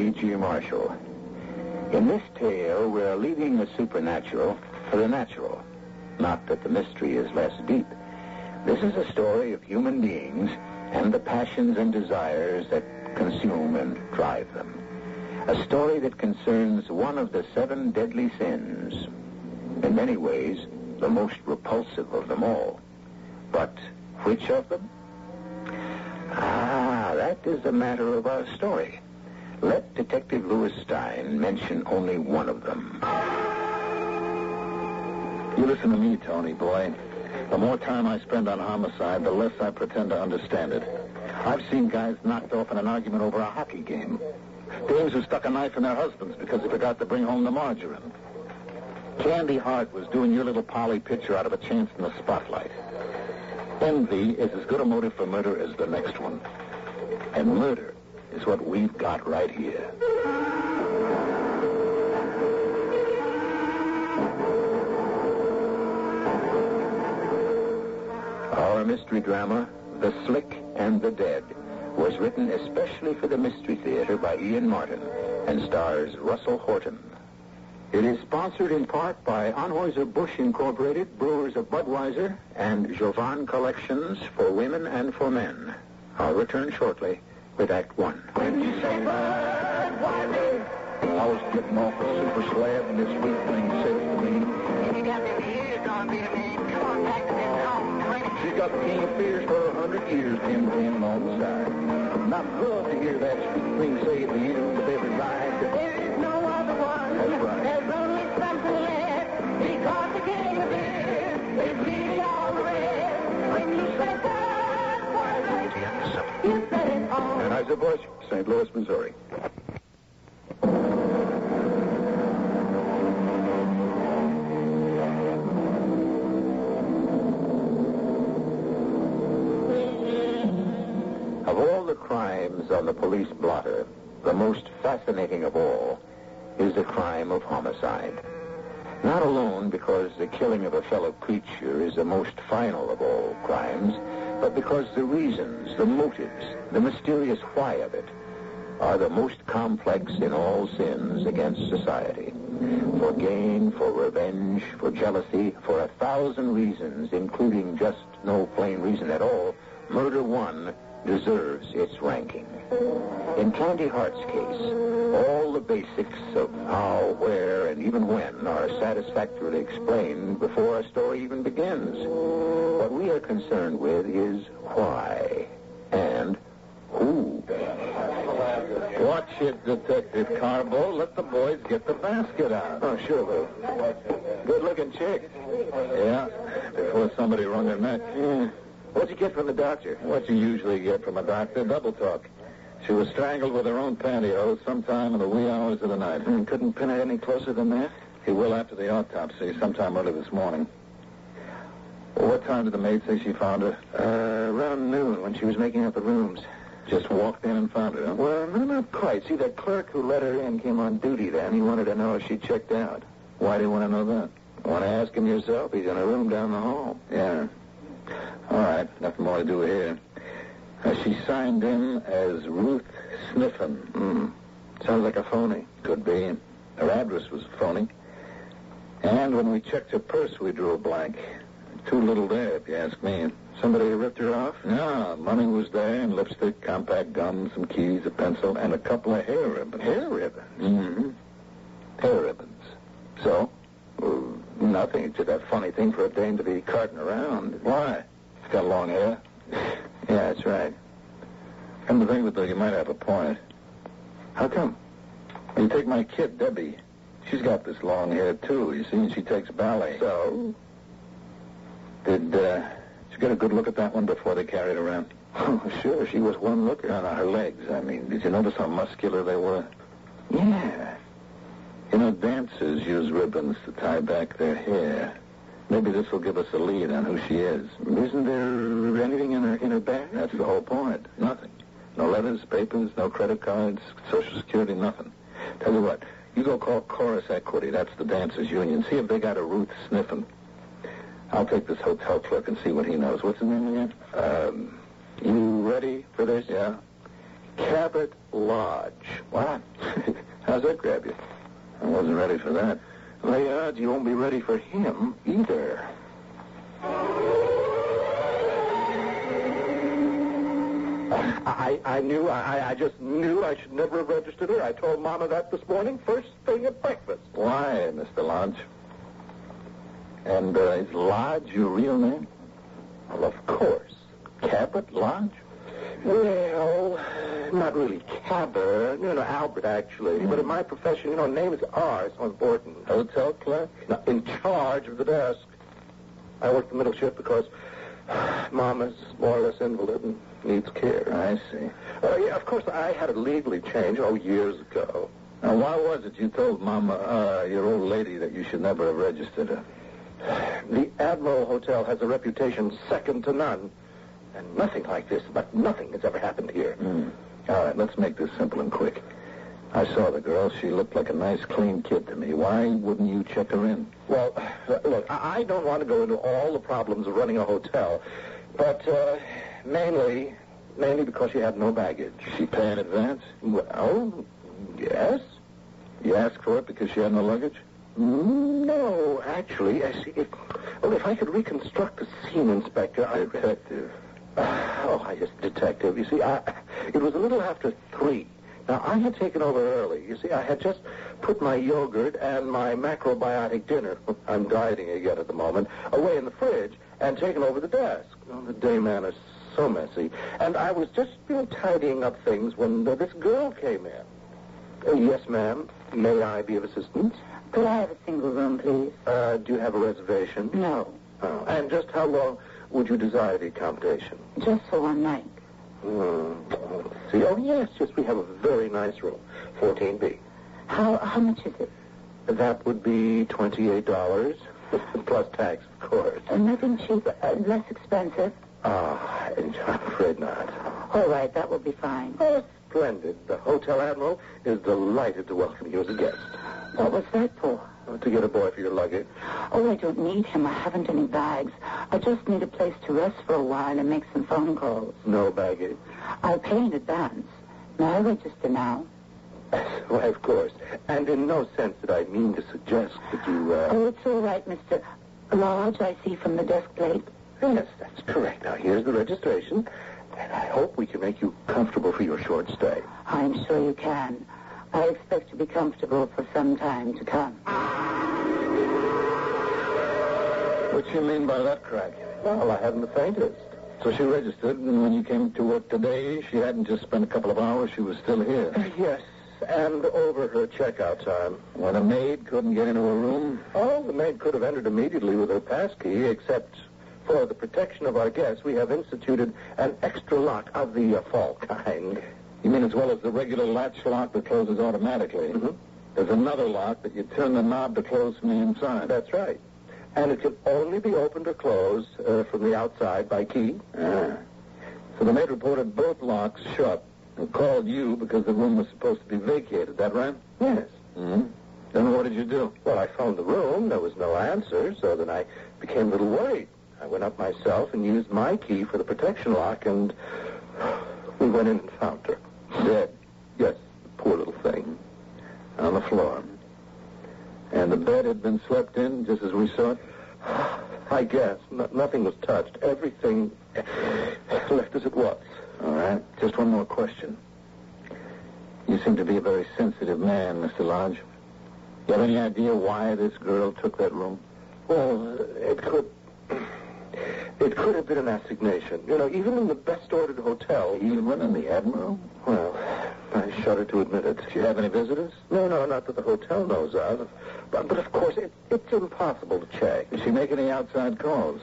E.G. Marshall. In this tale, we're leaving the supernatural for the natural. Not that the mystery is less deep. This is a story of human beings and the passions and desires that consume and drive them. A story that concerns one of the seven deadly sins. In many ways, the most repulsive of them all. But which of them? Ah, that is the matter of our story. Let Detective Lewis Stein mention only one of them. You listen to me, Tony, boy. The more time I spend on homicide, the less I pretend to understand it. I've seen guys knocked off in an argument over a hockey game. Dames who stuck a knife in their husbands because they forgot to bring home the margarine. Candy Hart was doing your little Polly Pitcher out of a chance in the spotlight. Envy is as good a motive for murder as the next one. And murder is what we've got right here. Our mystery drama, The Slick and the Dead, was written especially for the Mystery Theater by Ian Martin and stars Russell Horton. It is sponsored in part by Anheuser-Busch Incorporated, Brewers of Budweiser, and Jovan Collections for Women and for Men. I'll return shortly with Act One. When you say Budweiser, I was getting off a super slab, and this weak thing said to me, You got them years on me, man. Come on back to them home. She's got the king of fears for a hundred years, Tim Tim on the side. Not love to hear that sweet thing say at the end St. Louis, Missouri. Of all the crimes on the police blotter, the most fascinating of all is the crime of homicide. Not alone because the killing of a fellow creature is the most final of all crimes but because the reasons, the motives, the mysterious why of it are the most complex in all sins against society. For gain, for revenge, for jealousy, for a thousand reasons, including just no plain reason at all, murder one deserves its ranking. In Candy Hart's case, all the basics of how, where, and even when are satisfactorily explained before a story even begins. What we are concerned with is why and who. Watch it, Detective Carbo. Let the boys get the basket out. Oh, sure, Lou. Good-looking chick. Yeah, before somebody wrung her neck. What'd you get from the doctor? What you usually get from a doctor, double talk. She was strangled with her own pantyhose sometime in the wee hours of the night. Hmm, couldn't pin it any closer than that? He will after the autopsy, sometime early this morning. Well, what time did the maid say she found her? Uh, around noon when she was making up the rooms. Just walked in and found her, huh? Well, no, not quite. See, the clerk who let her in came on duty then. He wanted to know if she checked out. Why do you want to know that? Want to ask him yourself? He's in a room down the hall. Yeah. All right, nothing more to do here. Uh, she signed in as Ruth Sniffen. Hmm. Sounds like a phony. Could be. Her address was phony. And when we checked her purse, we drew a blank. Too little there, if you ask me. Somebody ripped her off? No, money was there, and lipstick, compact gum, some keys, a pencil, and a couple of hair ribbons. Hair ribbons? Mm-hmm. Hair ribbons. So? Well, nothing. It's just a funny thing for a dame to be carting around. Why? Got long hair. Yeah, that's right. Come to think of it, though, you might have a point. How come? You take my kid, Debbie. She's got this long hair, too, you see, and she takes ballet. So? Did, uh, you get a good look at that one before they carried her around? Oh, sure. She was one looker. No, no, her legs, I mean. Did you notice how muscular they were? Yeah. You know, dancers use ribbons to tie back their hair. Maybe this will give us a lead on who she is. Isn't there anything in her in her bag? That's the whole point. Nothing. No letters, papers, no credit cards, Social Security, nothing. Tell you what, you go call Chorus Equity. That's the dancers' union. See if they got a Ruth Sniffen. I'll take this hotel clerk and see what he knows. What's his name again? Um, you ready for this? Yeah. Cabot Lodge. What? How's that grab you? I wasn't ready for that. The odds you won't be ready for him either. I, I knew, I, I just knew I should never have registered her. I told Mama that this morning, first thing at breakfast. Why, Mr. Lodge? And uh, is Lodge your real name? Well, of course. Cabot Lodge? Well, not really Cabot. You know, Albert, actually. But in my profession, you know, names are so important. Hotel clerk? Now, in charge of the desk. I work the middle shift because Mama's more or less invalid and needs care. I see. Uh, yeah, of course, I had it legally changed, oh, years ago. Now, why was it you told Mama, uh, your old lady, that you should never have registered her? The Admiral Hotel has a reputation second to none. And nothing like this, but nothing has ever happened here. Mm. All right, let's make this simple and quick. I saw the girl. She looked like a nice, clean kid to me. Why wouldn't you check her in? Well, uh, look, I don't want to go into all the problems of running a hotel, but uh, mainly, mainly because she had no baggage. She pay in advance? Well, yes. You asked for it because she had no luggage? No, actually, I see. If, well, if I could reconstruct the scene, Inspector, I... Detective. Oh, I just detective. You see, I, it was a little after three. Now, I had taken over early. You see, I had just put my yogurt and my macrobiotic dinner, I'm dieting again at the moment, away in the fridge and taken over the desk. Oh, the day man is so messy. And I was just, you know, tidying up things when uh, this girl came in. Uh, yes, ma'am. May I be of assistance? Could I have a single room, please? Uh, do you have a reservation? No, Oh. And just how long would you desire the accommodation? just for one night. Hmm. See, oh, yes, yes, we have a very nice room, 14B. How how much is it? That would be $28, plus tax, of course. Uh, nothing cheap, uh, less expensive. Ah, I'm afraid not. All right, that will be fine. Oh, splendid. The Hotel Admiral is delighted to welcome you as a guest. What was that for? To get a boy for your luggage. Oh, I don't need him. I haven't any bags. I just need a place to rest for a while and make some phone calls. No baggage. I'll pay in advance. May I register now? Why, of course. And in no sense did I mean to suggest that you, uh... Oh, it's all right, Mr. Lodge, I see from the desk plate. Yes, that's correct. Now, here's the registration, and I hope we can make you comfortable for your short stay. I'm sure you can. I expect to be comfortable for some time to come. What do you mean by that, Crack? Well, I hadn't the faintest. So she registered, and when you came to work today, she hadn't just spent a couple of hours, she was still here. Yes, and over her checkout time. When a maid couldn't get into her room? Oh, the maid could have entered immediately with her pass key, except for the protection of our guests, we have instituted an extra lock of the uh, fall kind. You mean as well as the regular latch lock that closes automatically? Mm-hmm. There's another lock that you turn the knob to close from the inside. That's right. And it can only be opened or closed uh, from the outside by key. Ah. So the maid reported both locks shut and called you because the room was supposed to be vacated. That right? Yes. Mm-hmm. Then what did you do? Well, I phoned the room. There was no answer, so then I became a little worried. I went up myself and used my key for the protection lock, and we went in and found her. Dead. Yes, poor little thing. On the floor. And the bed had been slept in just as we saw it? I guess. No, nothing was touched. Everything left as it was. All right. Just one more question. You seem to be a very sensitive man, Mr. Lodge. You have any idea why this girl took that room? Well, it could... It could have been an assignation. You know, even in the best ordered hotel. Even in the Admiral? Well, I shudder to admit it. Do you have any visitors? No, no, not that the hotel knows of. But, but of course, it, it's impossible to check. Did she make any outside calls?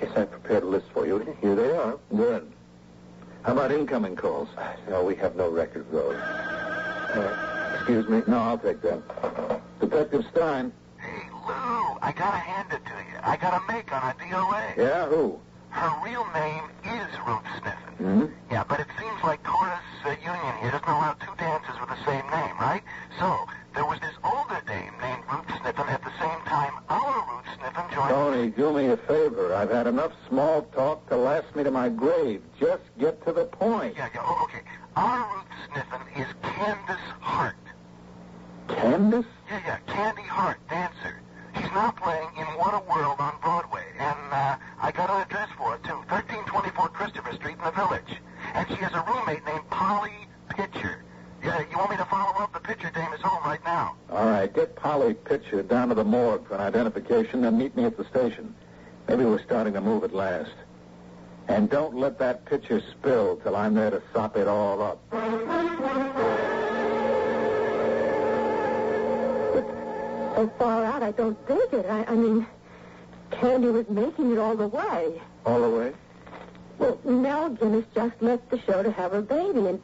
Yes, I prepared a list for you. Here they are. Good. How about incoming calls? No, we have no record of those. Uh, excuse me? No, I'll take that. Detective Stein. Hey, Lou, I gotta hand it to you. I got a make on a DOA. Yeah, who? Her real name is Ruth Sniffen. Hmm? Yeah, but it seems like Chorus uh, Union here doesn't allow two dancers with the same name, right? So, there was this older dame named Ruth Sniffen at the same time our Ruth Sniffen joined... Tony, do me a favor. I've had enough small talk to last me to my grave. Just get to the point. Yeah, yeah, oh, okay. Our Ruth Sniffen is Candace Hart. Candace? Yeah, yeah, Candy Hart, dancer. She's now playing in What a World on Broadway, and uh, I got an address for her, too. 1324 Christopher Street in the Village. And she has a roommate named Polly Pitcher. Yeah, you want me to follow up? The Pitcher dame is home right now. All right, get Polly Pitcher down to the morgue for an identification, then meet me at the station. Maybe we're starting to move at last. And don't let that pitcher spill till I'm there to sop it all up. So far out, I don't think it. I, I mean, Candy was making it all the way. All the way? Well, Mel Guinness just left the show to have her baby, and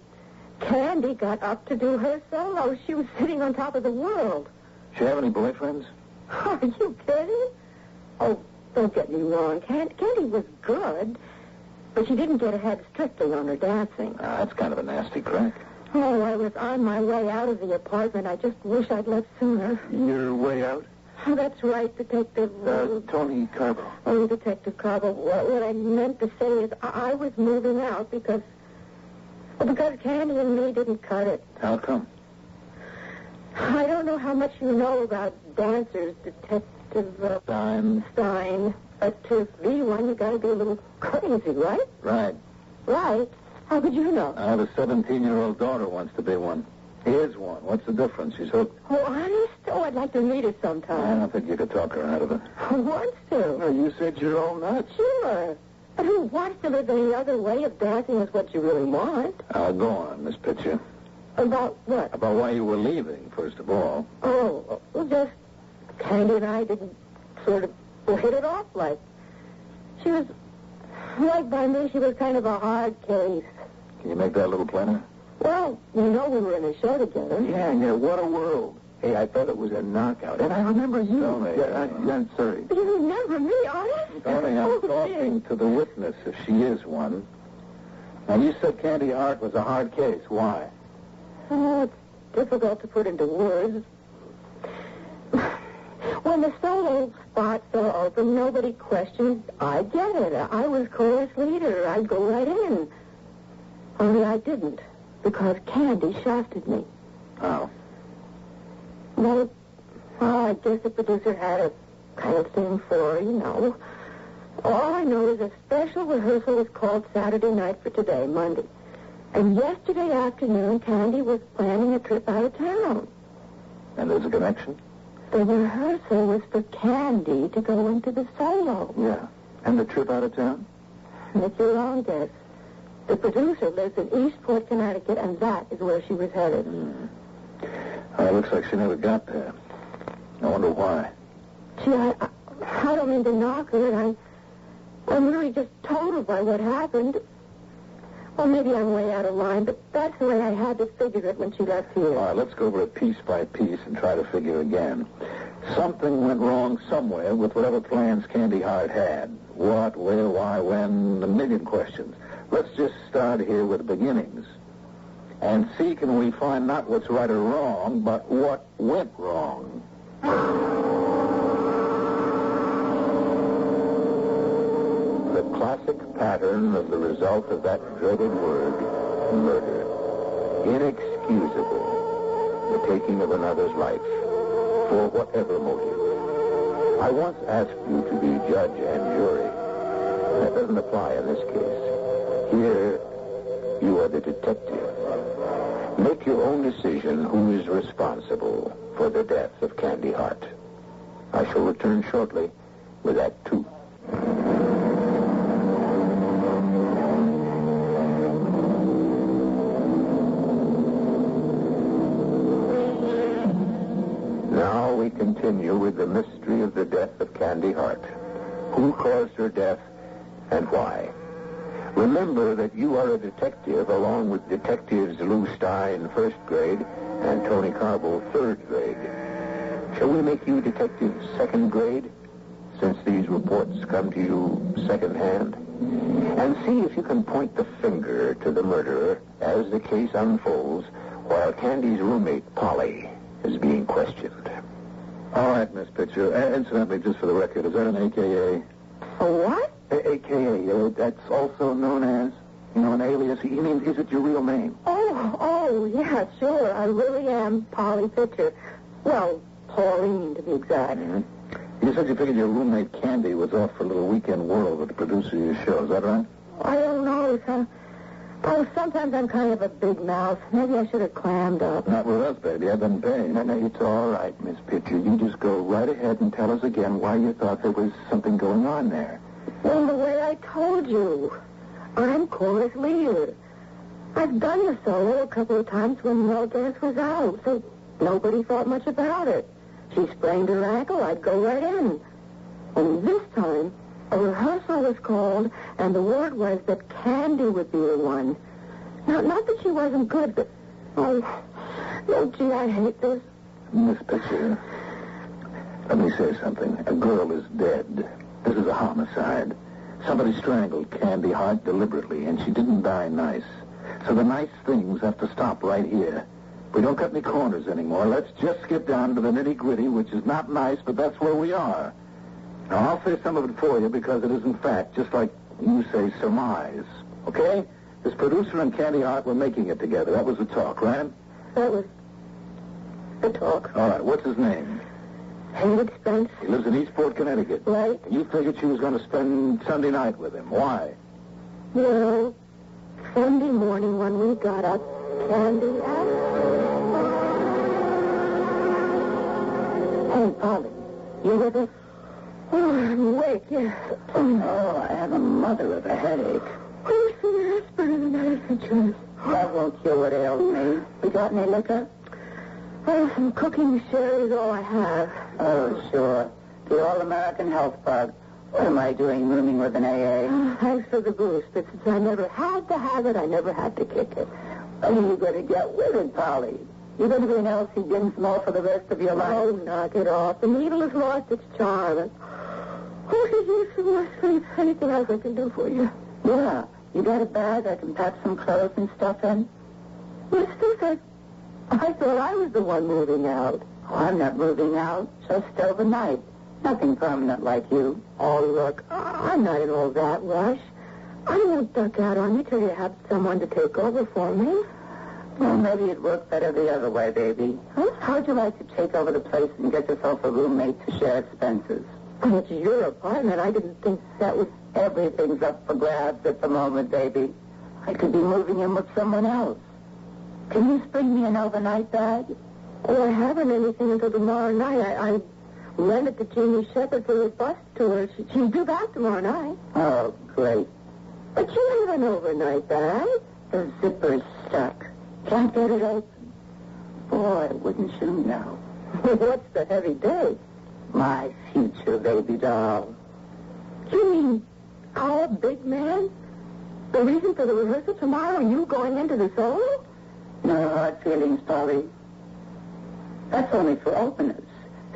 Candy got up to do her solo. She was sitting on top of the world. She have any boyfriends? Are you kidding? Oh, don't get me wrong. Can- Candy was good, but she didn't get ahead strictly on her dancing. Ah, that's kind of a nasty crack. Oh, I was on my way out of the apartment. I just wish I'd left sooner. You're way out? Oh, that's right, Detective. Uh, Tony Carbo. Oh, Detective Carbo. What, what I meant to say is I, I was moving out because... Well, because Candy and me didn't cut it. How come? I don't know how much you know about dancers, Detective uh, Stein. Stein. But to be one, you gotta be a little crazy, right? Right. Right. How could you know? I have a 17-year-old daughter wants to be one. He is one. What's the difference? She's hooked. Oh, honest? Oh, I'd like to meet her sometime. I don't think you could talk her out of it. Who wants to? No, you said you're all nuts. Sure. But who wants to live any other way if dancing is what you really want? Uh, go on, Miss Pitcher. About what? About why you were leaving, first of all. Oh, well, just Candy and I didn't sort of well, hit it off like. She was, like by me, she was kind of a hard case. Can you make that a little plainer? Well, you know we were in a show together. Yeah, yeah, what a world. Hey, I thought it was a knockout. And I remember you. Tony, yeah, I, I'm sorry. You remember me, honest? Tony, I'm oh, talking dear. to the witness, if she is one. Now, you said Candy Hart was a hard case. Why? Oh, it's difficult to put into words. When the solo spot fell open, nobody questioned. I get it. I was chorus leader. I'd go right in. Only I didn't, because Candy shafted me. Oh. Well, well, I guess the producer had a kind of thing for you know. All I know is a special rehearsal was called Saturday night for today, Monday. And yesterday afternoon, Candy was planning a trip out of town. And there's a connection? The rehearsal was for Candy to go into the solo. Yeah. And the trip out of town? It's your own guess. The producer lives in Eastport, Connecticut, and that is where she was headed. Oh, it looks like she never got there. I wonder why. Gee, I, I, don't mean to knock her, and I, I'm really just totaled by what happened. Well, maybe I'm way out of line, but that's the way I had to figure it when she left here. All right, let's go over it piece by piece and try to figure again. Something went wrong somewhere with whatever plans Candy Hart had. What, where, why, when, a million questions. Let's just start here with the beginnings. And see can we find not what's right or wrong, but what went wrong. The classic pattern of the result of that dreaded word, murder. Inexcusable. The taking of another's life, for whatever motive. I once asked you to be judge and jury. That doesn't apply in this case. Here, you are the detective. Make your own decision who is responsible for the death of Candy Hart. I shall return shortly with Act Two. Continue with the mystery of the death of Candy Hart. Who caused her death and why? Remember that you are a detective along with detectives Lou Stein, first grade, and Tony Carbo, third grade. Shall we make you detective second grade, since these reports come to you secondhand? And see if you can point the finger to the murderer as the case unfolds while Candy's roommate, Polly, is being questioned. All right, Miss Pitcher. Uh, incidentally, just for the record, is that an AKA? A what? A- AKA, uh, that's also known as, you know, an alias. He means, is it your real name? Oh, oh, yeah, sure. I really am Polly Pitcher. Well, Pauline, to be exact. You said you figured your roommate Candy was off for a little weekend whirl with the producer of your show. Is that right? I don't know. Some, oh, sometimes I'm kind of a big mouth. Maybe I should have clammed up. Not with us, baby. I've been paying. No, no, it's all right, Miss Pitcher. You just go right ahead and tell us again why you thought there was something going on there. Well, the way I told you. I'm chorus leader. I've done the solo a couple of times when Mel Dance was out, so nobody thought much about it. She sprained her ankle, I'd go right in. And this time, a rehearsal was called, and the word was that Candy would be the one. Now, not that she wasn't good, but... Oh, oh, gee, I hate this. Miss Pitcher, let me say something. A girl is dead. This is a homicide. Somebody strangled Candy Hart deliberately, and she didn't die nice. So the nice things have to stop right here. We don't cut any corners anymore. Let's just get down to the nitty-gritty, which is not nice, but that's where we are. Now, I'll say some of it for you because it isn't fact, just like you say surmise. Okay? This producer and Candy Hart were making it together. That was the talk, right? That was the talk. All right. What's his name? Hayward Spence, He lives in Eastport, Connecticut. right? You figured she was going to spend Sunday night with him. Why? Well, Sunday morning when we got up, Candy asked. Hey, Polly, you with us? Oh, I'm awake, yes. Oh, I have a mother of a headache. Oh, some aspirin and medicine chest. That won't cure what ails me. You got any liquor? Oh, some cooking sherry is all I have. Oh, sure. The All-American Health Bug. What am I doing rooming with an AA? Ah, thanks for the boost, but since I never had to have it, I never had to kick it. When are you going to get with it, Polly? You're going to be an Elsie Dinsmore for the rest of your life? Oh, knock it off. The needle has lost its charm. Oh, so much sleep. Anything else I can do for you? Yeah. You got a bag I can pack some clothes and stuff in? Mister, I, I thought I was the one moving out. Oh, I'm not moving out. Just overnight. Nothing permanent like you. Oh, look, I'm not in all that rush. I won't duck out on you till you have someone to take over for me. Well, maybe it'd work better the other way, baby. Huh? How'd you like to take over the place and get yourself a roommate to share expenses? It's your apartment. I didn't think that was... Everything's up for grabs at the moment, baby. I could be moving in with someone else. Can you spring me an overnight bag? Oh, I haven't anything until tomorrow night. I, I rented the Jeannie Shepherd for a bus tour. She, she's due back tomorrow night. Oh, great. But you have an overnight bag. The zipper's stuck. Can't get it open. Boy, wouldn't you know. What's the heavy date? My future baby doll. You mean our big man? The reason for the rehearsal tomorrow, you going into the solo? No hard feelings, Polly. That's only for openers.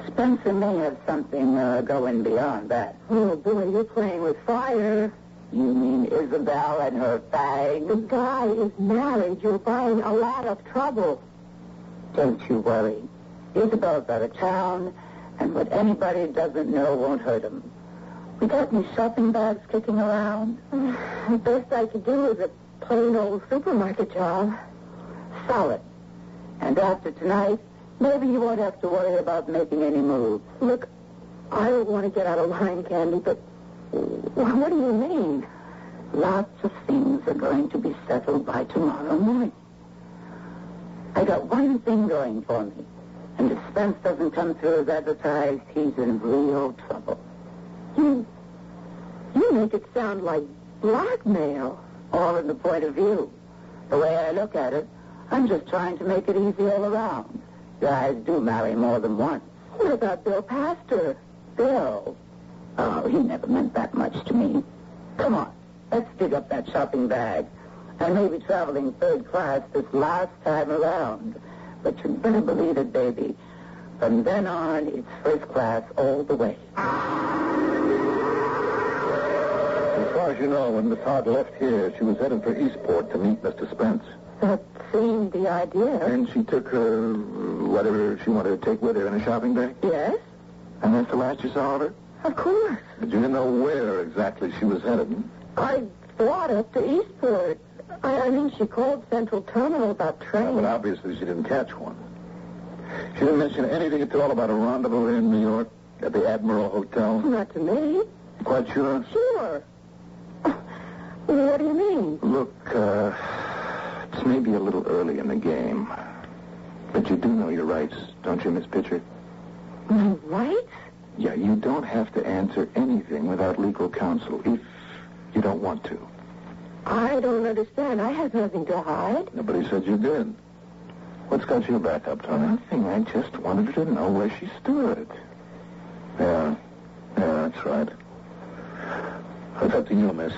Spencer may have something uh, going beyond that. Oh, boy, you're playing with fire. You mean Isabel and her bag? The guy is married. You're buying a lot of trouble. Don't you worry. Isabel's out of town, and what anybody doesn't know won't hurt him. We got any shopping bags kicking around? The best I could do is a plain old supermarket job. Solid. And after tonight, maybe you won't have to worry about making any moves. Look, I don't want to get out of line, Candy, but what do you mean? Lots of things are going to be settled by tomorrow morning. I got one thing going for me. And if Spence doesn't come through as advertised, he's in real trouble. You, you make it sound like blackmail. All in the point of view. The way I look at it, I'm just trying to make it easy all around. Guys do marry more than once. What about Bill Pastor? Bill? Oh, he never meant that much to me. Come on, let's dig up that shopping bag. I may be traveling third class this last time around, but you'd better believe it, baby. From then on, it's first class all the way. As far as you know, when Miss Hart left here, she was headed for Eastport to meet Mr. Spence. That seemed the idea. And she took her, whatever she wanted to take with her in a shopping bag? Yes, And that's the last you saw of her? of course. But you didn't know where exactly she was headed. I thought up to Eastport. I, I mean, she called Central Terminal about train. But obviously she didn't catch one. She didn't mention anything at all about a rendezvous in New York at the Admiral Hotel. Not to me. Quite sure? Sure. What do you mean? Look, uh, it's maybe a little early in the game. But you do know your rights, don't you, Miss Pitcher? My rights? Yeah, you don't have to answer anything without legal counsel if you don't want to. I don't understand. I have nothing to hide. Nobody said you did. What's got you back up, Tony? Nothing. I just wanted to know where she stood. Yeah. Yeah, that's right. It's up to you, miss.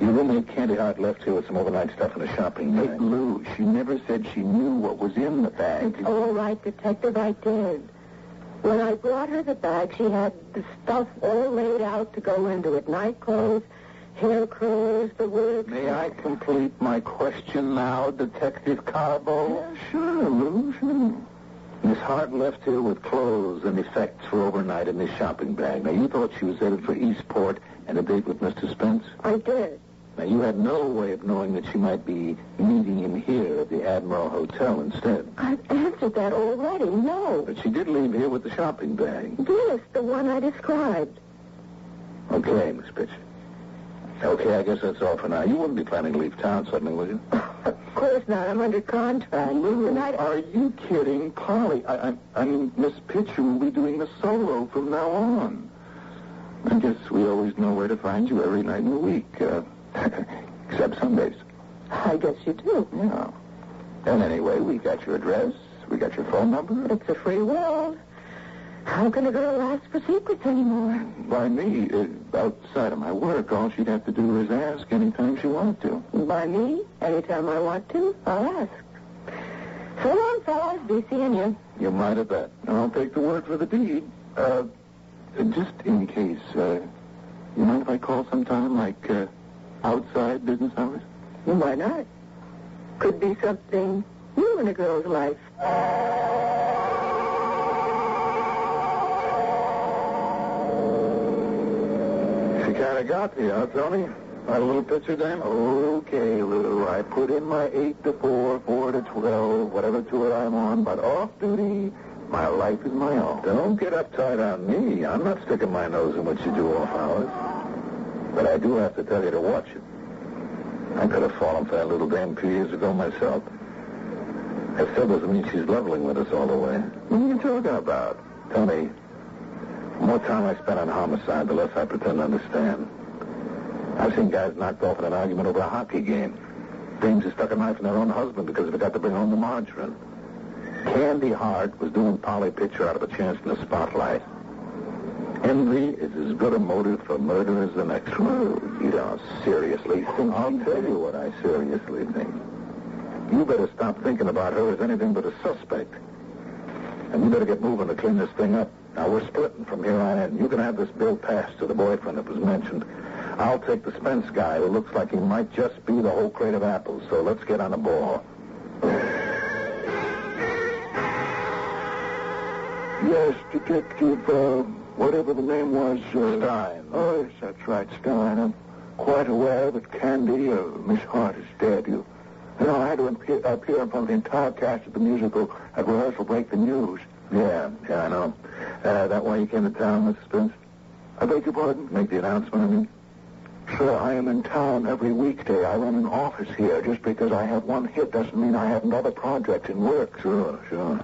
Your roommate Candy Hart left here with some overnight stuff in a shopping bag. Hey, Lou, she never said she knew what was in the bag. It's all right, Detective. I did. When I brought her the bag, she had the stuff all laid out to go into it. Night clothes, curls, the works. May I complete my question now, Detective Carbo? Yeah, sure, Lou, sure. Miss Hart left here with clothes and effects for overnight in this shopping bag. Now, you thought she was headed for Eastport and a date with Mr. Spence? I did. Now, you had no way of knowing that she might be meeting him here at the Admiral Hotel instead. I've answered that already. No. But she did leave here with the shopping bag. Yes, the one I described. Okay, Miss Pitcher. Okay, I guess that's all for now. You wouldn't be planning to leave town suddenly, would you? Of course not. I'm under contract. Lou, Tonight- are you kidding? Polly, I, I, I mean, Miss Pitcher will be doing the solo from now on. I guess we always know where to find you every night in the week, uh, except Sundays. I guess you do. Yeah. And anyway, we got your address, we got your phone number. It's a free world. How can a girl ask for secrets anymore? By me, uh, outside of my work, all she'd have to do is ask anytime she wanted to. By me, anytime I want to, I'll ask. So long, fellas. Be seeing you. You might have bet. I'll take the word for the deed. Uh, just in case, uh, you mind if I call sometime, like, uh, outside business hours? Well, why not? Could be something new in a girl's life. She kind of got me, huh, Tony? That little Pitcher, dame? Okay, Lou. I put in my 8 to 4, 4 to 12, whatever tour I'm on, but off duty, my life is my own. Don't get uptight on me. I'm not sticking my nose in what you do off hours. But I do have to tell you to watch it. I could have fallen for that little dame a few years ago myself. That still doesn't mean she's leveling with us all the way. What are you talking about? Tony, the more time I spend on homicide, the less I pretend to understand. I've seen guys knocked off in an argument over a hockey game. Dames who stuck a knife in their own husband because they forgot to bring home the margarine. Candy Hart was doing Polly Pitcher out of a chance in the spotlight. Envy is as good a motive for murder as the next one. You don't seriously think I'll tell you what I seriously think. You better stop thinking about her as anything but a suspect. And you better get moving to clean this thing up. Now, we're splitting from here on in. You can have this Bill Pastor the boyfriend that was mentioned. I'll take the Spence guy who looks like he might just be the whole crate of apples. So let's get on the ball. Yes, Detective, uh, whatever the name was. Uh, Stein. Oh, yes, that's right, Stein. I'm quite aware that Candy, uh, Miss Hart, is dead. You, you know, I had to appear, appear in front of the entire cast of the musical at rehearsal break the news. Yeah, yeah, I know. Uh, that why you came to town, Mr. Spence? I beg your pardon? Make the announcement, I mean? Sir, I am in town every weekday. I run an office here. Just because I have one hit doesn't mean I haven't other projects in work. Sure, sure.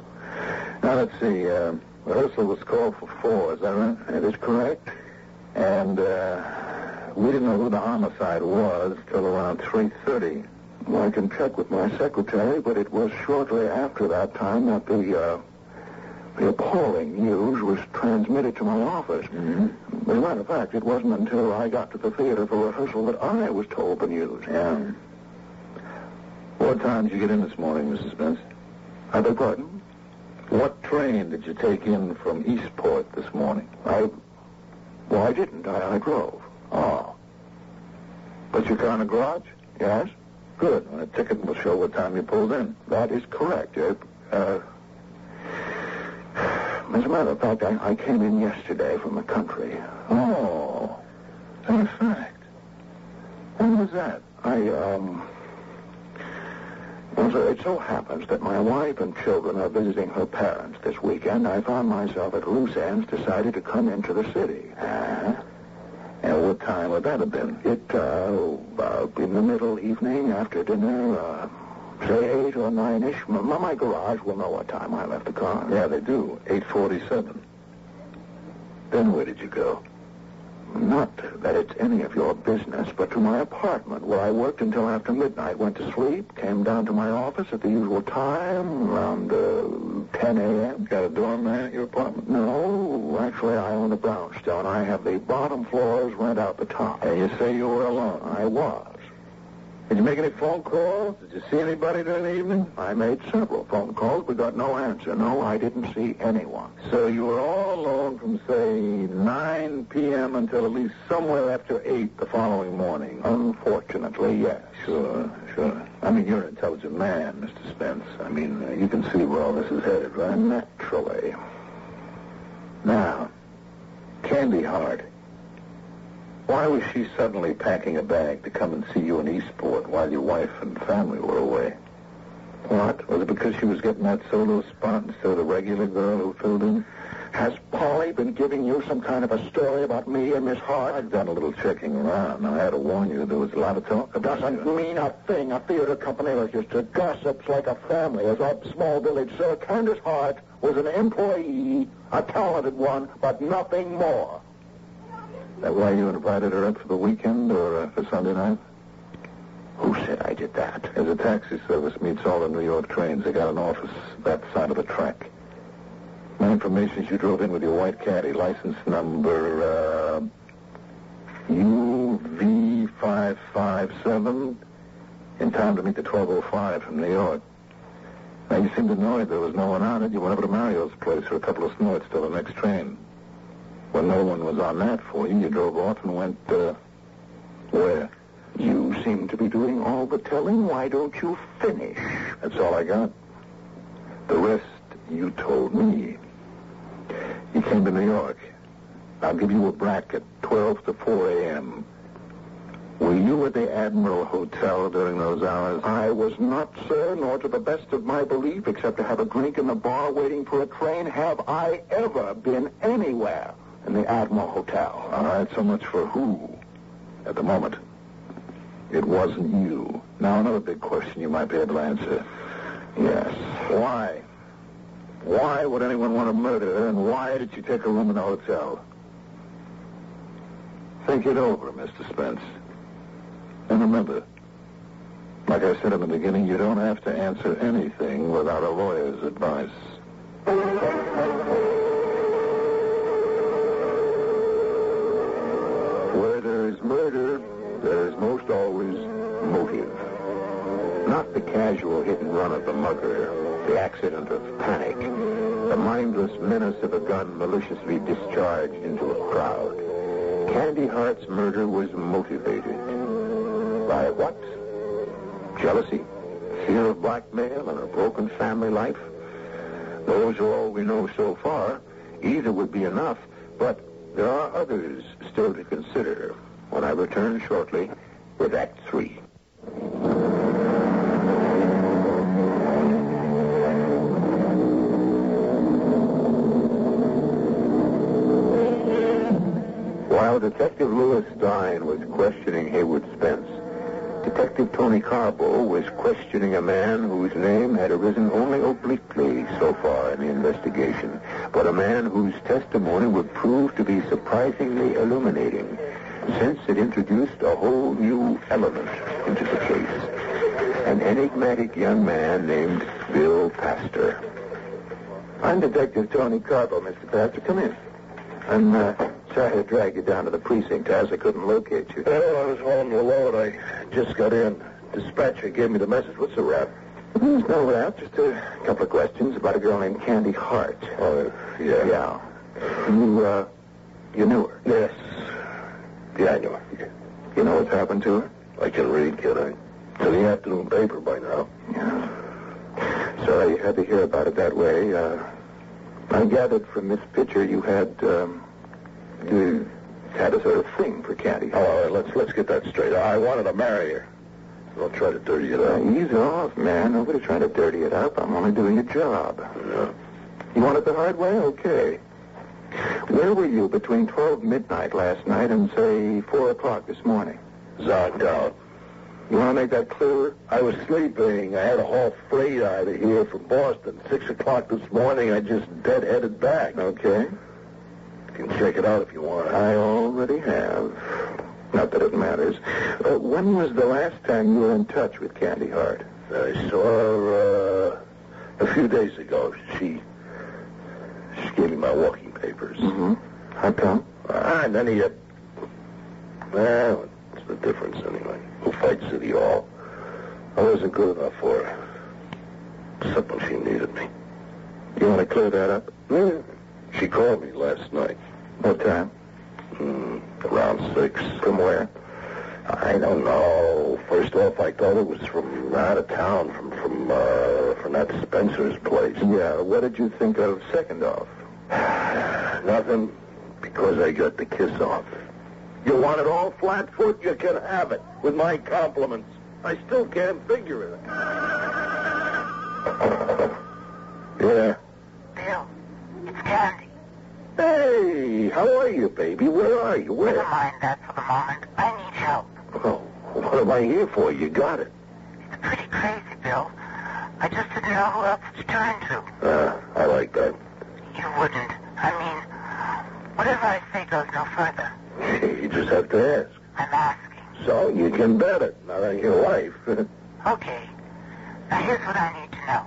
Now, let's see. Uh, rehearsal was called for four, is that right? That is correct. And uh, we didn't know who the homicide was till around 3.30. Well, I can check with my secretary, but it was shortly after that time that the, uh, the appalling news was transmitted to my office. Mm-hmm. As a matter of fact, it wasn't until I got to the theater for rehearsal that I was told the news. Yeah. What time did you get in this morning, Mrs. Spence? I beg pardon? What train did you take in from Eastport this morning? I... Well, I didn't. I, I drove. Oh. But you car in the garage? Yes? Good. Well, the ticket will show what time you pulled in. That is correct. Uh, uh, as a matter of fact, I, I came in yesterday from the country. Oh. In fact. When was that? I, um... Well, sir, it so happens that my wife and children are visiting her parents this weekend. I found myself at loose ends, decided to come into the city. Uh-huh. And what time would that have been? It, uh, uh, in the middle evening, after dinner, uh, say eight or nine-ish. My, my garage will know what time I left the car. Yeah, they do. 8.47. Then where did you go? Not that it's any of your business, but to my apartment, where I worked until after midnight. Went to sleep, came down to my office at the usual time, around uh, 10 a.m. Got a doorman at your apartment? No, actually, I own a brownstone. I have the bottom floors, rent out the top. And you say you were alone? I was. Did you make any phone calls? Did you see anybody during the evening? I made several phone calls, but got no answer. No, I didn't see anyone. So you were all alone from, say, 9 p.m. until at least somewhere after 8 the following morning? Unfortunately, yes. Sure, sure. I mean, you're an intelligent man, Mr. Spence. I mean, uh, you can see where all this is headed, right? Naturally. Now, Candy Hart. Why was she suddenly packing a bag to come and see you in Eastport while your wife and family were away? What? Was it because she was getting that solo spot instead of the regular girl who filled in? Has Polly been giving you some kind of a story about me and Miss Hart? I've done a little checking around. I had to warn you there was a lot of talk It about doesn't you. mean a thing. A theater company registers gossips like a family. As a small village, sir, Candace Hart was an employee, a talented one, but nothing more. That why you invited her up for the weekend or uh, for Sunday night? Who said I did that? There's a taxi service meets all the New York trains. They got an office that side of the track. My information is you drove in with your white caddy, license number uh, UV557, in time to meet the 1205 from New York. Now, you seemed annoyed there was no one on it. You went over to Mario's place for a couple of snorts till the next train. When no one was on that for you, you drove off and went, uh, where? You seem to be doing all the telling. Why don't you finish? That's all I got. The rest you told me. You came to New York. I'll give you a bracket, 12 to 4 a.m. Were you at the Admiral Hotel during those hours? I was not, sir, nor to the best of my belief, except to have a drink in the bar waiting for a train, have I ever been anywhere in the Admiral Hotel. All right, so much for who at the moment. It wasn't you. Now, another big question you might be able to answer. Yes. Why? Why would anyone want to murder her, and why did she take a room in the hotel? Think it over, Mr. Spence. And remember, like I said in the beginning, you don't have to answer anything without a lawyer's advice. Where there is murder, there is most always motive. Not the casual hit and run of the mugger, the accident of panic, the mindless menace of a gun maliciously discharged into a crowd. Candy Hart's murder was motivated by what? Jealousy? Fear of blackmail and a broken family life? Those are all we know so far. Either would be enough, but there are others still to consider when I return shortly with Act Three. While Detective Lewis Stein was questioning Hayward Spence, Detective Tony Carbo was questioning a man whose name had arisen only obliquely so far in the investigation, but a man whose testimony would prove to be surprisingly illuminating, since it introduced a whole new element into the case. An enigmatic young man named Bill Pastor. I'm Detective Tony Carbo, Mr. Pastor. Come in. I'm uh, sorry to drag you down to the precinct, as I couldn't locate you. Well, I was hauling the load. I just got in. Dispatcher gave me the message. What's the rap? There's no doubt. Just a couple of questions about a girl named Candy Hart. Oh, yeah. Yeah. You, uh, you knew her? Yes. Yeah, I know her. You know what's happened to her? I can read, can I? It's in the afternoon paper by now. Yeah. Sorry you had to hear about it that way. Uh, I gathered from this picture you had, um, you had a sort of thing for Candy. Oh, all right, let's let's get that straight. I wanted to marry her. Don't try to dirty it up. Ease off, man. Nobody trying to dirty it up. I'm only doing a job. Yeah. You want it the hard way? Okay. Where were you between 12 midnight last night and, say, 4 o'clock this morning? Zonked out. You want to make that clearer? I was sleeping. I had a haul freight out of here from Boston. Six o'clock this morning, I just dead-headed back. Okay. You can check it out if you want. I already have. Not that it matters. Uh, when was the last time you were in touch with Candy Hart? I saw her uh, a few days ago. She she gave me my walking papers. Mm-hmm. How come? Ah, and then he. Well, what's the difference anyway? Who fights City Hall? I wasn't good enough for her. Except when she needed me. You want to clear that up? Yeah. She called me last night. What time? Mm, around six. From where? I don't know. First off, I thought it was from out of town, from from uh, from that Spencer's place. Yeah. What did you think of second off? Nothing, because I got the kiss off. You want it all flat-foot? You can have it, with my compliments. I still can't figure it. Yeah. Bill, it's Candy. Hey, how are you, baby? Where are you? Where? Never mind that for the moment. I need help. Oh, what am I here for? You got it. It's pretty crazy, Bill. I just didn't know who else to turn to. Uh, I like that. You wouldn't. I mean, whatever I say goes no further. You just have to ask. I'm asking. So you can bet it. Not on your life. Okay. Now here's what I need to know.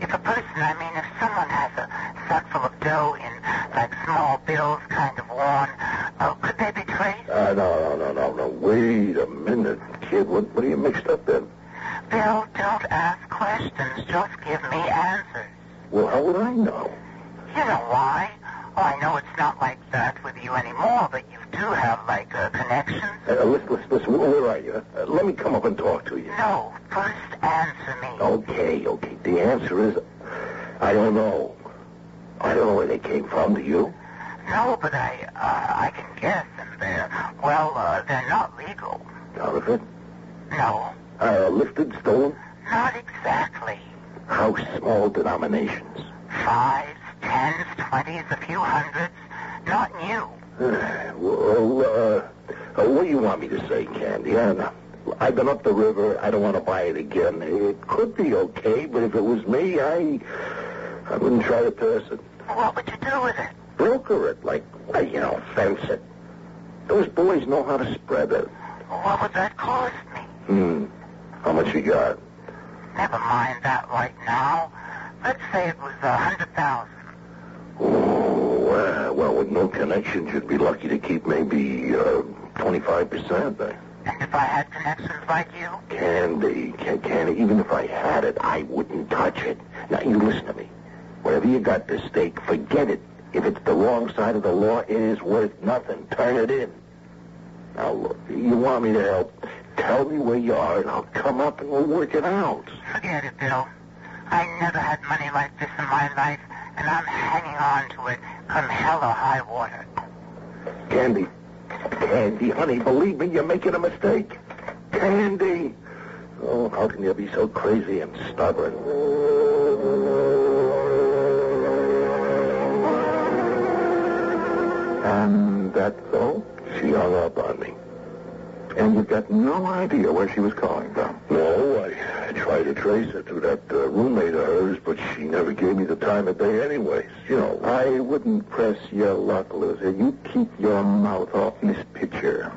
If a person, I mean, if someone has a sack full of dough in, like, small kind of worn, oh, could they be traced? Uh, no, no, no, no, no. Wait a minute, kid. What, what are you mixed up in? Bill, don't ask questions. Just give me answers. Well, how would I know? You know why? Oh, I know it's not like that with you anymore, but you do have, like, uh, connections. Uh, Uh, listen, listen, listen, where are you? Uh, let me come up and talk to you. No, first answer me. Okay, okay. The answer is, I don't know. I don't know where they came from. Do you? No, but I, uh, I can guess, and they're, well, uh, they're not legal. Counterfeit? No, Uh, lifted, stolen? not exactly. How small denominations? Fives, tens, twenties, a few hundreds. Not new. well, uh, uh, what do you want me to say, Candy? I don't know. I've been up the river. I don't want to buy it again. It could be okay, but if it was me, I, I wouldn't try to pass it. What would you do with it? Broker it, like, well, you know, fence it. Those boys know how to spread it. What would that cost me? Hmm. How much you got? Never mind that right now. Let's say it was a hundred thousand. Oh, uh, well, with no connections, you'd be lucky to keep maybe uh, 25%. And if I had connections like you? Candy, can, Candy, even if I had it, I wouldn't touch it. Now, you listen to me. Whatever you got to stake, forget it. If it's the wrong side of the law, it is worth nothing. Turn it in. Now, look, you want me to help? Tell me where you are, and I'll come up and we'll work it out. Forget it, Bill. I never had money like this in my life, and I'm hanging on to it come hell or high water. Candy. Candy, honey, believe me, you're making a mistake. Candy. Oh, how can you be so crazy and stubborn? And that's all? She hung up on me. And you've got no idea where she was calling from? No, I, I tried to trace her to that uh, roommate of hers, but she never gave me the time of day anyways. You know, I wouldn't press your luck, Loser. You keep your mouth off this picture.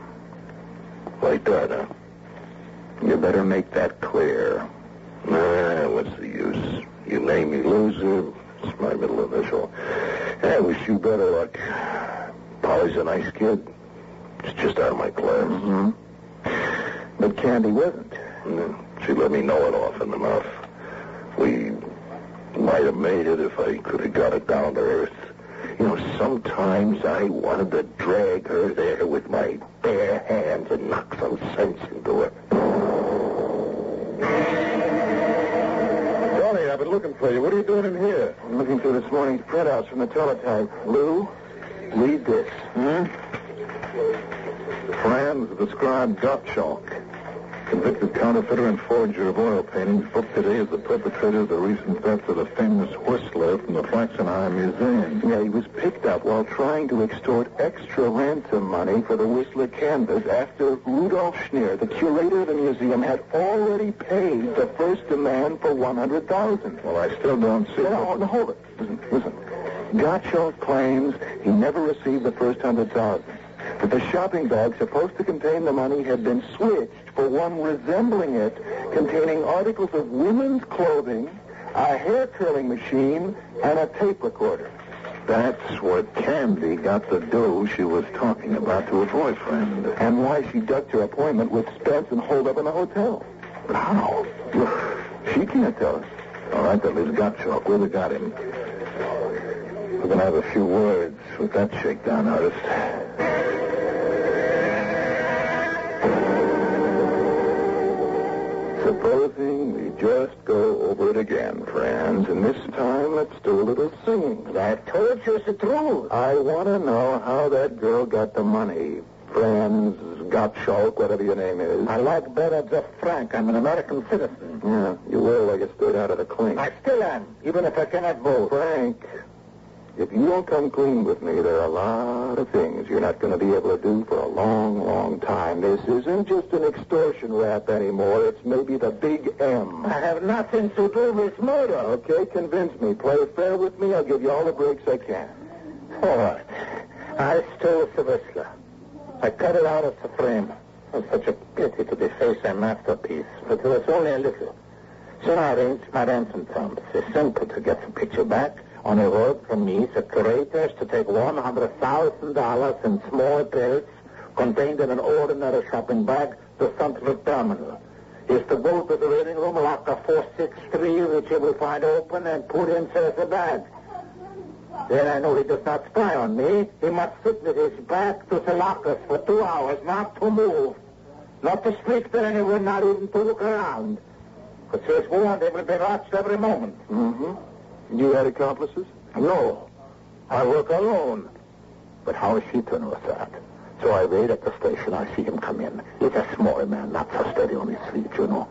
like that, huh? You better make that clear. Nah, what's the use? You name me loser. It's my middle initial. I wish you better luck. Polly's a nice kid. It's just out of my class. Mm-hmm. But Candy wasn't. She let me know it often enough. We might have made it if I could have got it down to earth. You know, sometimes I wanted to drag her there with my bare hands and knock some sense into her. Johnny, I've been looking for you. What are you doing in here? I'm looking through this morning's printouts from the teletype. Lou, read this. Hmm? Franz described Gottschalk, convicted counterfeiter and forger of oil paintings, booked today as the perpetrator of the recent theft of the famous Whistler from the Flaxenheim Museum. Yeah, he was picked up while trying to extort extra ransom money for the Whistler canvas after Rudolf Schneer, the curator of the museum, had already paid the first demand for 100000 Well, I still don't see... No, no, hold it. Listen, listen. Gottschalk claims he never received the first 100000 that the shopping bag supposed to contain the money had been switched for one resembling it, containing articles of women's clothing, a hair curling machine, and a tape recorder. That's what Candy got the dough she was talking about to her boyfriend. And why she ducked her appointment with Spence and holed up in the hotel. But how? Look, she can't tell us. All right, then, Miss Gottschalk, where we got him? We're going to have a few words with that shakedown artist. Supposing we just go over it again, friends, and this time let's do a little singing. I told you it's the truth. I want to know how that girl got the money. Franz Gottschalk, whatever your name is. I like better just Frank. I'm an American citizen. Yeah, you will like it straight out of the clink. I still am, even if I cannot vote. Frank, if you don't come clean with me, there are a lot of things you're not going to be able to do for a long, long time. This isn't just an extortion rap anymore. It's maybe the big M. I have nothing to do with murder. Okay, convince me. Play fair with me. I'll give you all the breaks I can. All right. I stole the whistler. I cut it out of the frame. It's such a pity to deface a masterpiece, but it was only a little. So I arranged my ransom terms. It's simple to get the picture back. On a road from me, the curators to take $100,000 in small bills contained in an ordinary shopping bag to Central Terminal. Is to go to the waiting room, locker 463, which he will find open, and put inside the bag. Then I know he does not spy on me. He must sit with his back to the lockers for two hours, not to move. Not to speak to anyone, not even to look around. Because he's warned he will be watched every moment. Mm-hmm. You had accomplices? No. I work alone. But how is she to know that? So I wait at the station. I see him come in. He's a small man, not so steady on his feet, you know.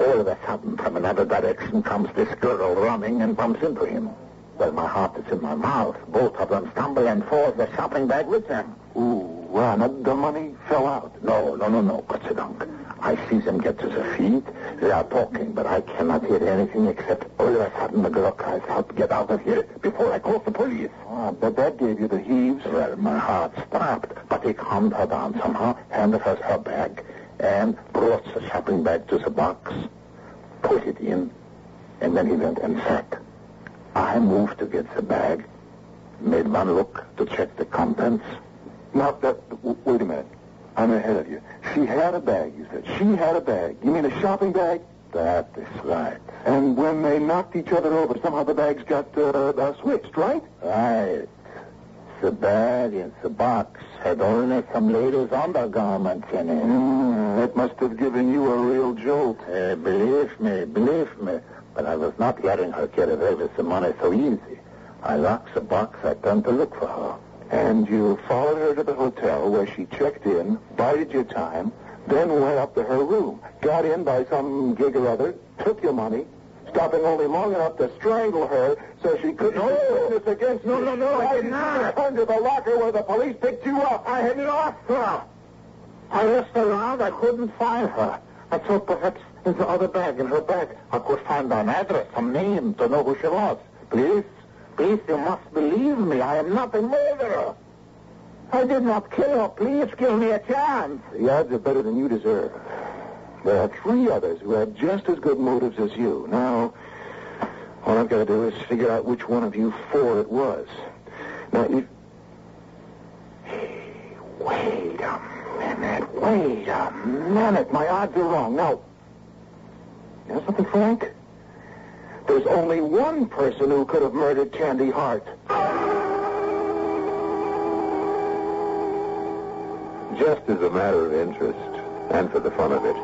All of a sudden, from another direction comes this girl running and bumps into him. Well, my heart is in my mouth. Both of them stumble and fall, the shopping bag with them. Ooh, well, the, money fell out. No, no, no, no, Kutsidunk. I see them get to their feet. They are talking, but I cannot hear anything except all of a sudden the girl cries out, get out of here before I call the police. Ah, but that gave you the heaves. Well, my heart stopped, but he calmed her down somehow, handed her her bag, and brought the shopping bag to the box, put it in, and then he went and sat. I moved to get the bag, made one look to check the contents. Now, that, wait a minute. I'm ahead of you. She had a bag, you said. She had a bag. You mean a shopping bag? That is right. And when they knocked each other over, somehow the bags got uh, uh, switched, right? Right. The bag and the box had only some ladies' undergarments in it. Mm, that must have given you a real jolt. Uh, believe me, believe me. But I was not letting her get away with the money so easy. I locked the box. I turned to look for her. And you followed her to the hotel where she checked in, bided your time, then went up to her room, got in by some gig or other, took your money, stopping only long enough to strangle her so she couldn't No. witness against No, you. no, no, I did not. to the locker where the police picked you up. I had lost her. I looked around. I couldn't find her. I thought perhaps in the other bag, in her bag, I could find an address, some name to know who she was. Please, please, you must believe me. I am not a murderer. I did not kill her. Please give me a chance. The odds are better than you deserve. There are three others who have just as good motives as you. Now, all I've got to do is figure out which one of you four it was. Now, if... Hey, wait a minute. Wait a minute. My odds are wrong. Now, you know something, Frank? There's only one person who could have murdered Candy Hart. Just as a matter of interest, and for the fun of it,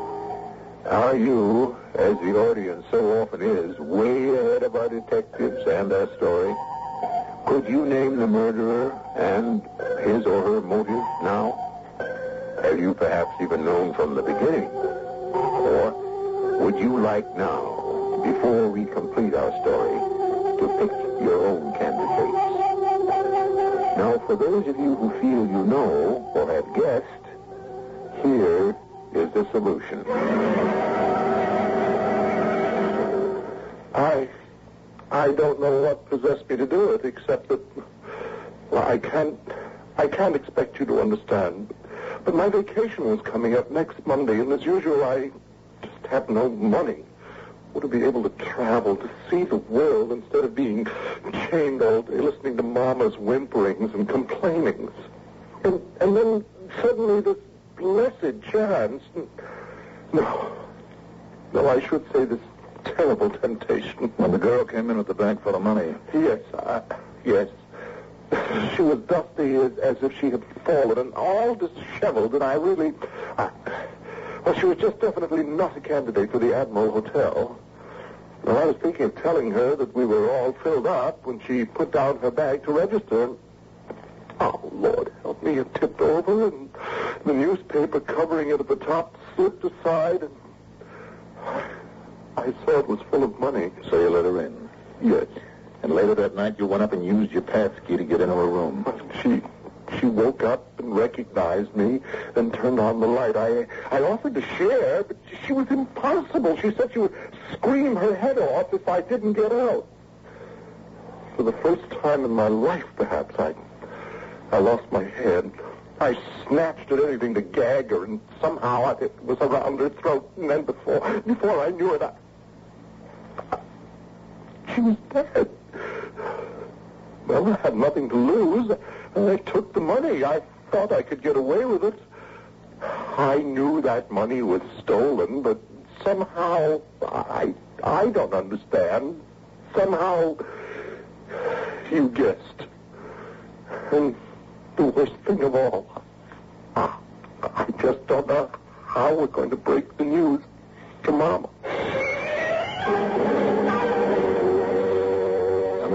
are you, as the audience so often is, way ahead of our detectives and our story? Could you name the murderer and his or her motive now? Have you perhaps even known from the beginning? Or would you like now, before we complete our story, to pick your own candidates? Now, for those of you who feel you know or have guessed, here is the solution. I, I don't know what possessed me to do it, except that well, I can't, I can't expect you to understand. But my vacation was coming up next Monday, and as usual, I just have no money. Want to be able to travel, to see the world, instead of being chained all day listening to Mama's whimperings and complainings. And, and then suddenly this blessed chance. No. No, I should say this terrible temptation. When the girl came in with the bag full of money, Yes, I, yes. She was dusty as, as if she had fallen and all disheveled, and I really... I, well, she was just definitely not a candidate for the Admiral Hotel. Well, I was thinking of telling her that we were all filled up when she put down her bag to register. And, oh, Lord, help me, it tipped over, and the newspaper covering it at the top slipped aside, and I saw it was full of money. so you let her in. Yes. And later that night, you went up and used your pass key to get into her room. She she woke up and recognized me and turned on the light. I I offered to share, but she was impossible. She said she would scream her head off if I didn't get out. For the first time in my life, perhaps, I I lost my head. I snatched at anything to gag her, and somehow it was around her throat. And then before before I knew it, I, she was dead. Well, I had nothing to lose. I took the money. I thought I could get away with it. I knew that money was stolen, but somehow I I don't understand. Somehow you guessed. And the worst thing of all, I, I just don't know how we're going to break the news to Mama.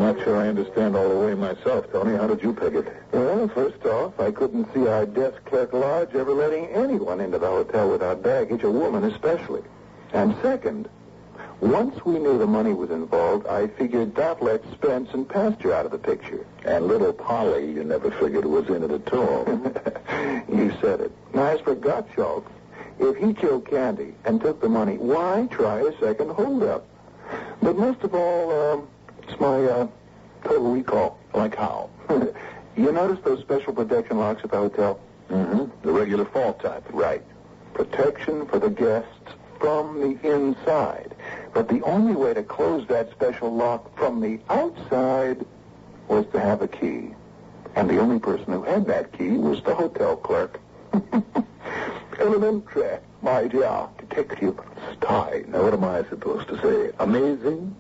Not sure I understand all the way myself, Tony. How did you pick it? Well, first off, I couldn't see our desk clerk Lodge ever letting anyone into the hotel without baggage, a woman especially. And second, once we knew the money was involved, I figured that let Spence and Pastor out of the picture. And little Polly, you never figured was in it at all. you said it. Now, as for Gottschalk, if he killed Candy and took the money, why try a second holdup? But most of all, um, it's my uh, total recall. Like how? you notice those special protection locks at the hotel? Mm-hmm. The regular fall type. Right. Protection for the guests from the inside. But the only way to close that special lock from the outside was to have a key. And the only person who had that key was the hotel clerk. Elementary, my dear detective Stein. Now, what am I supposed to say? Amazing?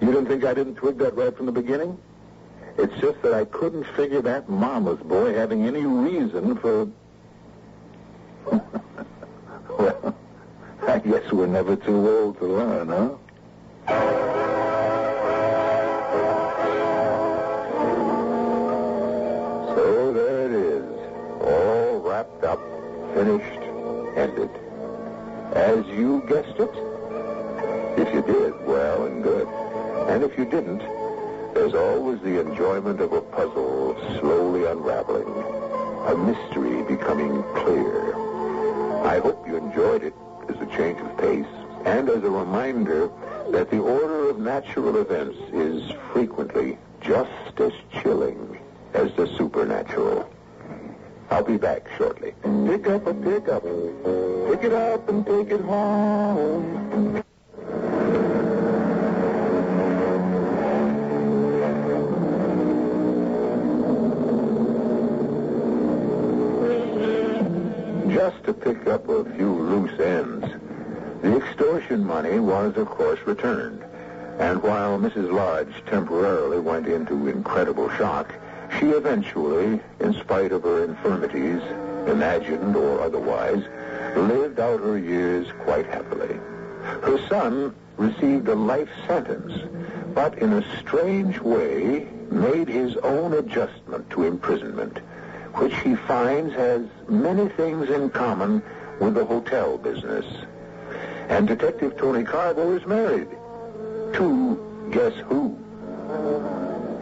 You didn't think I didn't twig that right from the beginning? It's just that I couldn't figure that mama's boy having any reason for... well, I guess we're never too old to learn, huh? So there it is, all wrapped up, finished, ended. As you guessed it. If you did, well and good. And if you didn't, there's always the enjoyment of a puzzle slowly unraveling, a mystery becoming clear. I hope you enjoyed it as a change of pace and as a reminder that the order of natural events is frequently just as chilling as the supernatural. I'll be back shortly. Pick up a pickup. Pick it up and take it home. Money was, of course, returned. And while Mrs. Lodge temporarily went into incredible shock, she eventually, in spite of her infirmities, imagined or otherwise, lived out her years quite happily. Her son received a life sentence, but in a strange way made his own adjustment to imprisonment, which he finds has many things in common with the hotel business. And Detective Tony Carbo is married to guess who?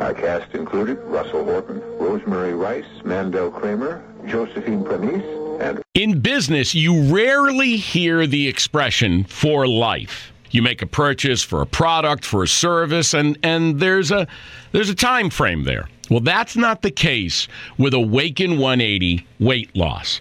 Our cast included Russell Horton, Rosemary Rice, Mandel Kramer, Josephine Premice, and In business, you rarely hear the expression for life. You make a purchase for a product, for a service, and, and there's a there's a time frame there. Well, that's not the case with Awaken 180 weight loss.